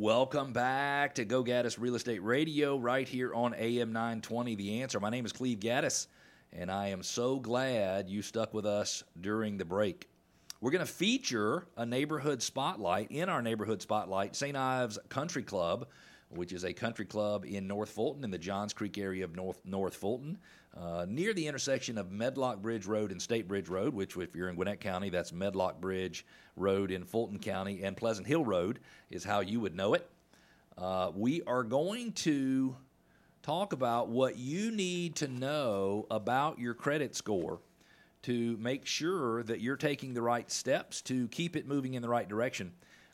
Welcome back to Go Gaddis Real Estate Radio right here on AM 920 The Answer. My name is Cleve Gaddis, and I am so glad you stuck with us during the break. We're going to feature a neighborhood spotlight in our neighborhood spotlight, St. Ives Country Club, which is a country club in North Fulton, in the Johns Creek area of North, North Fulton, uh, near the intersection of Medlock Bridge Road and State Bridge Road, which, if you're in Gwinnett County, that's Medlock Bridge Road in Fulton County, and Pleasant Hill Road is how you would know it. Uh, we are going to talk about what you need to know about your credit score to make sure that you're taking the right steps to keep it moving in the right direction.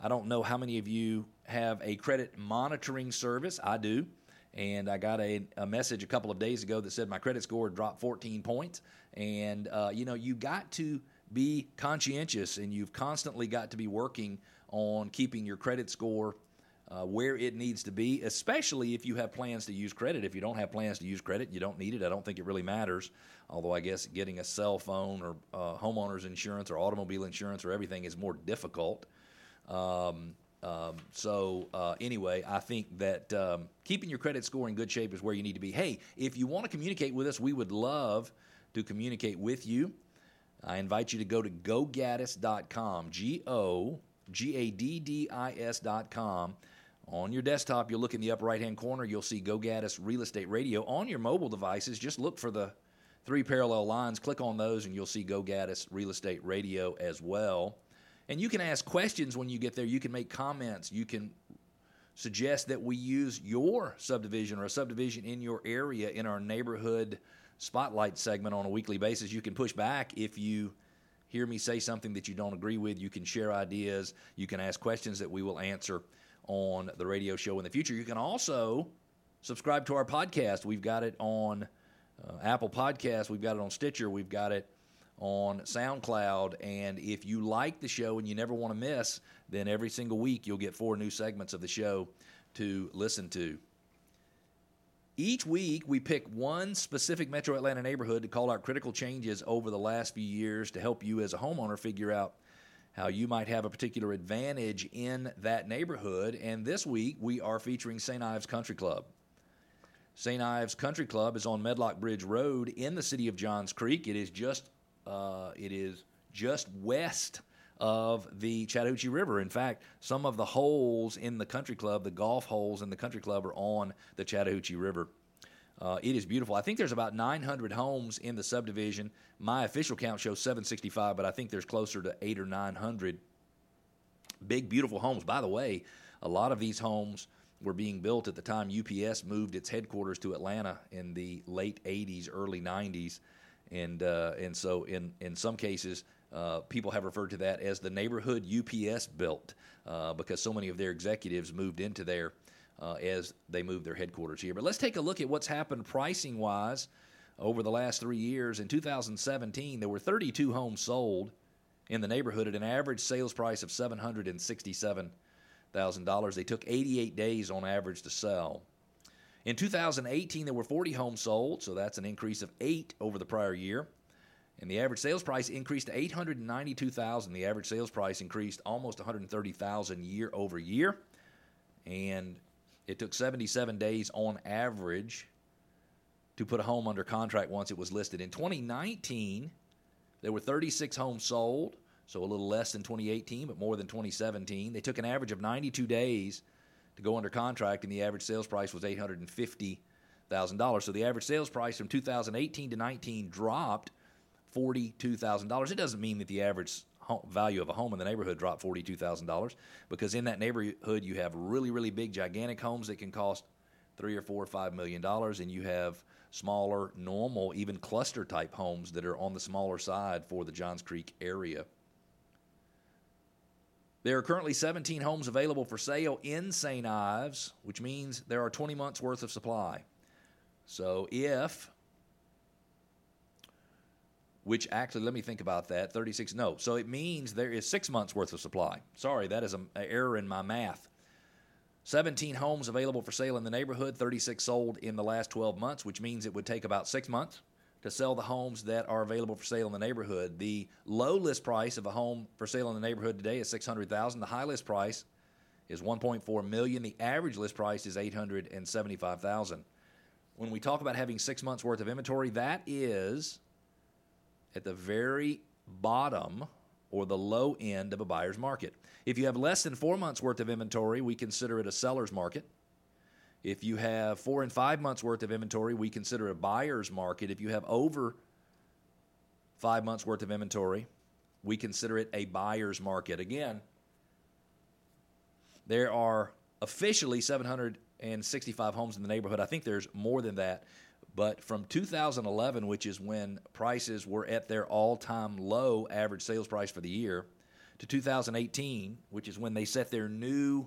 I don't know how many of you have a credit monitoring service. I do. And I got a, a message a couple of days ago that said my credit score dropped 14 points. And, uh, you know, you got to be conscientious and you've constantly got to be working on keeping your credit score uh, where it needs to be, especially if you have plans to use credit. If you don't have plans to use credit, you don't need it. I don't think it really matters. Although I guess getting a cell phone or uh, homeowners insurance or automobile insurance or everything is more difficult. Um, um, so uh, anyway, I think that um, keeping your credit score in good shape is where you need to be. Hey, if you want to communicate with us, we would love to communicate with you. I invite you to go to gogaddis.com, G O G A D D I S.com. On your desktop, you'll look in the upper right hand corner, you'll see GoGaddis Real Estate Radio. On your mobile devices, just look for the three parallel lines, click on those, and you'll see GoGaddis Real Estate Radio as well. And you can ask questions when you get there. You can make comments. You can suggest that we use your subdivision or a subdivision in your area in our neighborhood spotlight segment on a weekly basis. You can push back if you hear me say something that you don't agree with. You can share ideas. You can ask questions that we will answer on the radio show in the future. You can also subscribe to our podcast. We've got it on uh, Apple Podcast. We've got it on Stitcher. We've got it on SoundCloud. And if you like the show and you never want to miss, then every single week you'll get four new segments of the show to listen to. Each week, we pick one specific metro Atlanta neighborhood to call out critical changes over the last few years to help you as a homeowner figure out how you might have a particular advantage in that neighborhood. And this week, we are featuring St. Ives Country Club. St. Ives Country Club is on Medlock Bridge Road in the city of Johns Creek. It is just uh, it is just west of the Chattahoochee River. In fact, some of the holes in the country club, the golf holes in the country club, are on the Chattahoochee River. Uh, it is beautiful. I think there's about 900 homes in the subdivision. My official count shows 765, but I think there's closer to eight or 900 big, beautiful homes. By the way, a lot of these homes were being built at the time UPS moved its headquarters to Atlanta in the late 80s, early 90s and uh, and so in in some cases uh, people have referred to that as the neighborhood UPS built uh, because so many of their executives moved into there uh, as they moved their headquarters here. But let's take a look at what's happened pricing wise over the last three years. In 2017, there were 32 homes sold in the neighborhood at an average sales price of $767,000. They took 88 days on average to sell. In 2018, there were 40 homes sold, so that's an increase of eight over the prior year. And the average sales price increased to 892,000. The average sales price increased almost 130,000 year over year. And it took 77 days on average to put a home under contract once it was listed. In 2019, there were 36 homes sold, so a little less than 2018, but more than 2017. They took an average of 92 days to go under contract, and the average sales price was eight hundred and fifty thousand dollars. So the average sales price from 2018 to 19 dropped forty-two thousand dollars. It doesn't mean that the average value of a home in the neighborhood dropped forty-two thousand dollars because in that neighborhood you have really, really big, gigantic homes that can cost three or four or five million dollars, and you have smaller, normal, even cluster type homes that are on the smaller side for the Johns Creek area. There are currently 17 homes available for sale in St. Ives, which means there are 20 months worth of supply. So if which actually let me think about that 36 no so it means there is six months worth of supply sorry that is an error in my math 17 homes available for sale in the neighborhood 36 sold in the last 12 months which means it would take about six months to sell the homes that are available for sale in the neighborhood. The low list price of a home for sale in the neighborhood today is 600,000. The high list price is 1.4 million. The average list price is 875,000. When we talk about having six months worth of inventory, that is at the very bottom or the low end of a buyer's market. If you have less than four months worth of inventory, we consider it a seller's market. If you have four and five months worth of inventory, we consider a buyer's market. If you have over five months worth of inventory, we consider it a buyer's market. Again, there are officially 765 homes in the neighborhood. I think there's more than that. But from 2011, which is when prices were at their all time low average sales price for the year, to 2018, which is when they set their new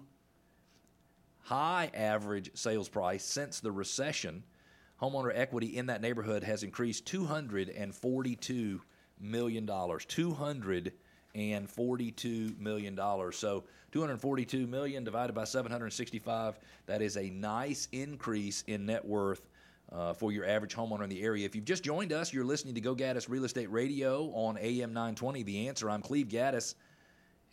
high average sales price since the recession, homeowner equity in that neighborhood has increased $242 million. $242 million. So 242 million divided by 765, that is a nice increase in net worth uh, for your average homeowner in the area. If you've just joined us, you're listening to Go Gaddis Real Estate Radio on AM 920. The answer I'm Cleve Gaddis,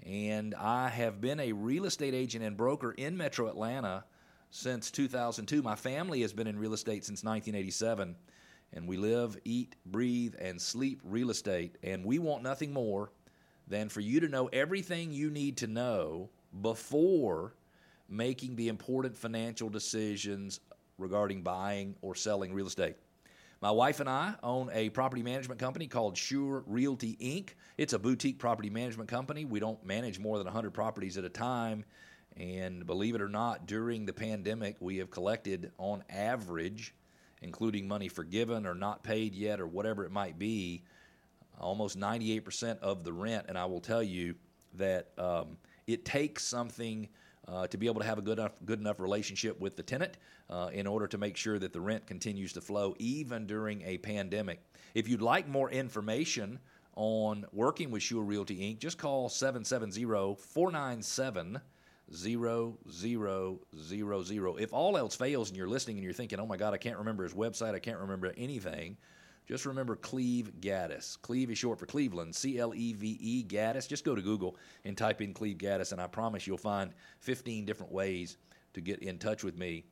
and I have been a real estate agent and broker in Metro Atlanta since 2002. My family has been in real estate since 1987, and we live, eat, breathe, and sleep real estate. And we want nothing more than for you to know everything you need to know before making the important financial decisions regarding buying or selling real estate. My wife and I own a property management company called Sure Realty Inc. It's a boutique property management company. We don't manage more than 100 properties at a time. And believe it or not, during the pandemic, we have collected on average, including money forgiven or not paid yet or whatever it might be, almost 98% of the rent. And I will tell you that um, it takes something uh, to be able to have a good enough, good enough relationship with the tenant uh, in order to make sure that the rent continues to flow even during a pandemic. If you'd like more information on working with Sure Realty Inc., just call 770 497 0000. If all else fails and you're listening and you're thinking, oh my God, I can't remember his website, I can't remember anything, just remember Cleve Gaddis. Cleve is short for Cleveland, C L E V E Gaddis. Just go to Google and type in Cleve Gaddis, and I promise you'll find 15 different ways to get in touch with me.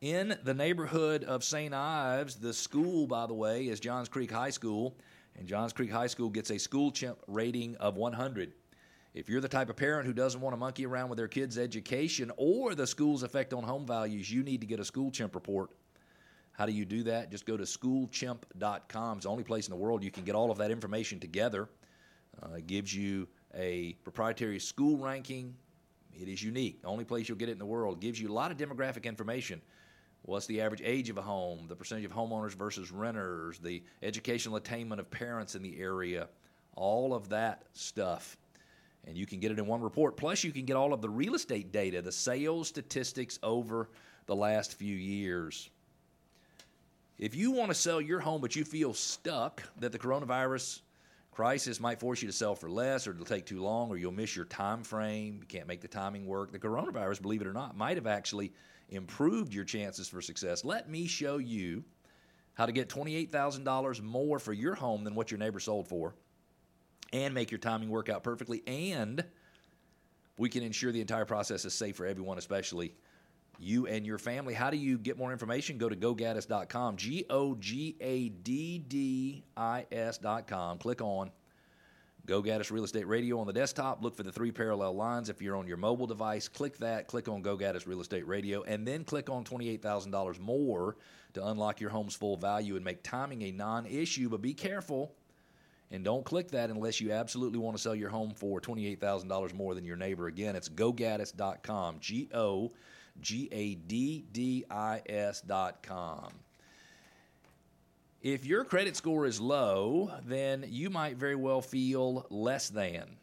In the neighborhood of St. Ives, the school, by the way, is Johns Creek High School, and Johns Creek High School gets a school chimp rating of 100. If you're the type of parent who doesn't want to monkey around with their kids' education or the school's effect on home values, you need to get a school chimp report how do you do that? Just go to schoolchimp.com. It's the only place in the world you can get all of that information together. Uh, it gives you a proprietary school ranking. It is unique. The only place you'll get it in the world. It gives you a lot of demographic information. What's the average age of a home, the percentage of homeowners versus renters, the educational attainment of parents in the area, all of that stuff. And you can get it in one report. Plus, you can get all of the real estate data, the sales statistics over the last few years. If you want to sell your home but you feel stuck that the coronavirus crisis might force you to sell for less or it'll take too long or you'll miss your time frame, you can't make the timing work, the coronavirus, believe it or not, might have actually improved your chances for success. Let me show you how to get $28,000 more for your home than what your neighbor sold for and make your timing work out perfectly and we can ensure the entire process is safe for everyone, especially you and your family. How do you get more information? Go to gogaddis.com, G O G A D D I S.com. Click on Go Gaddis Real Estate Radio on the desktop. Look for the three parallel lines. If you're on your mobile device, click that. Click on Go Gaddis Real Estate Radio, and then click on $28,000 more to unlock your home's full value and make timing a non issue. But be careful and don't click that unless you absolutely want to sell your home for $28,000 more than your neighbor. Again, it's gogaddis.com, G O G A D D I S dot com. If your credit score is low, then you might very well feel less than.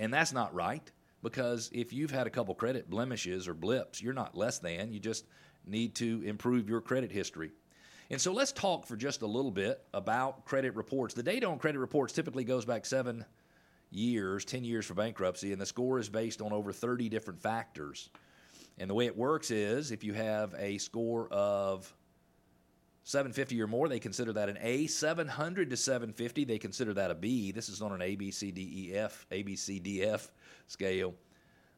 And that's not right because if you've had a couple credit blemishes or blips, you're not less than. You just need to improve your credit history. And so let's talk for just a little bit about credit reports. The data on credit reports typically goes back seven years, 10 years for bankruptcy, and the score is based on over 30 different factors. And the way it works is if you have a score of 750 or more, they consider that an A. 700 to 750, they consider that a B. This is on an A, B, C, D, E, F, A, B, C, D, F scale.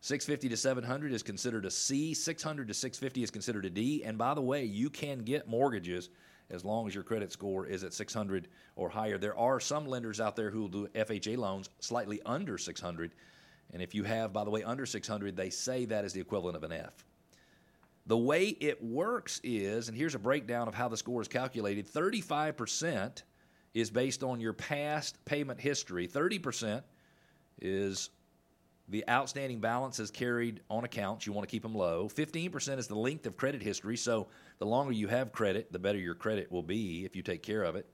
650 to 700 is considered a C. 600 to 650 is considered a D. And by the way, you can get mortgages as long as your credit score is at 600 or higher. There are some lenders out there who will do FHA loans slightly under 600. And if you have, by the way, under 600, they say that is the equivalent of an F. The way it works is, and here's a breakdown of how the score is calculated 35% is based on your past payment history, 30% is the outstanding balance is carried on accounts. You want to keep them low. 15% is the length of credit history. So the longer you have credit, the better your credit will be if you take care of it.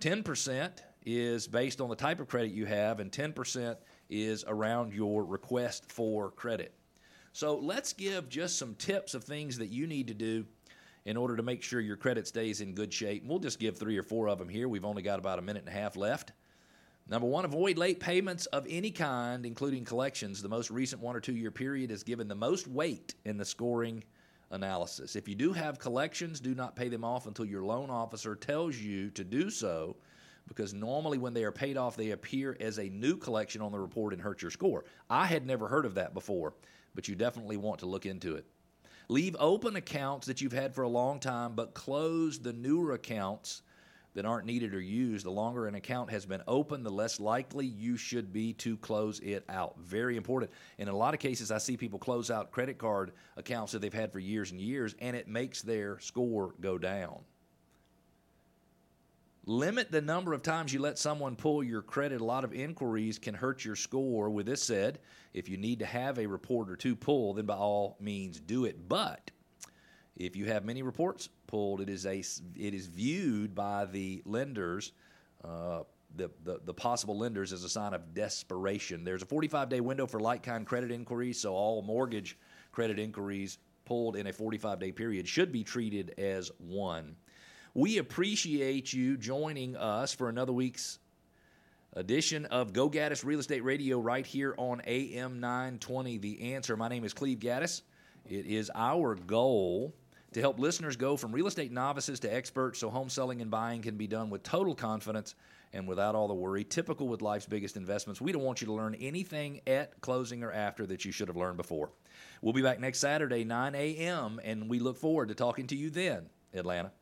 10% is based on the type of credit you have, and 10% is around your request for credit. So let's give just some tips of things that you need to do in order to make sure your credit stays in good shape. We'll just give three or four of them here. We've only got about a minute and a half left. Number one, avoid late payments of any kind, including collections. The most recent one or two year period is given the most weight in the scoring analysis. If you do have collections, do not pay them off until your loan officer tells you to do so, because normally when they are paid off, they appear as a new collection on the report and hurt your score. I had never heard of that before, but you definitely want to look into it. Leave open accounts that you've had for a long time, but close the newer accounts that aren't needed or used, the longer an account has been open, the less likely you should be to close it out. Very important. In a lot of cases, I see people close out credit card accounts that they've had for years and years, and it makes their score go down. Limit the number of times you let someone pull your credit. A lot of inquiries can hurt your score. With this said, if you need to have a report or two pull, then by all means do it. But if you have many reports pulled, it is a it is viewed by the lenders, uh, the, the the possible lenders, as a sign of desperation. There's a 45 day window for like kind credit inquiries, so all mortgage credit inquiries pulled in a 45 day period should be treated as one. We appreciate you joining us for another week's edition of Go Gaddis Real Estate Radio right here on AM 920. The answer. My name is Cleve Gaddis. It is our goal to help listeners go from real estate novices to experts so home selling and buying can be done with total confidence and without all the worry. Typical with life's biggest investments. We don't want you to learn anything at closing or after that you should have learned before. We'll be back next Saturday, 9 a.m., and we look forward to talking to you then, Atlanta.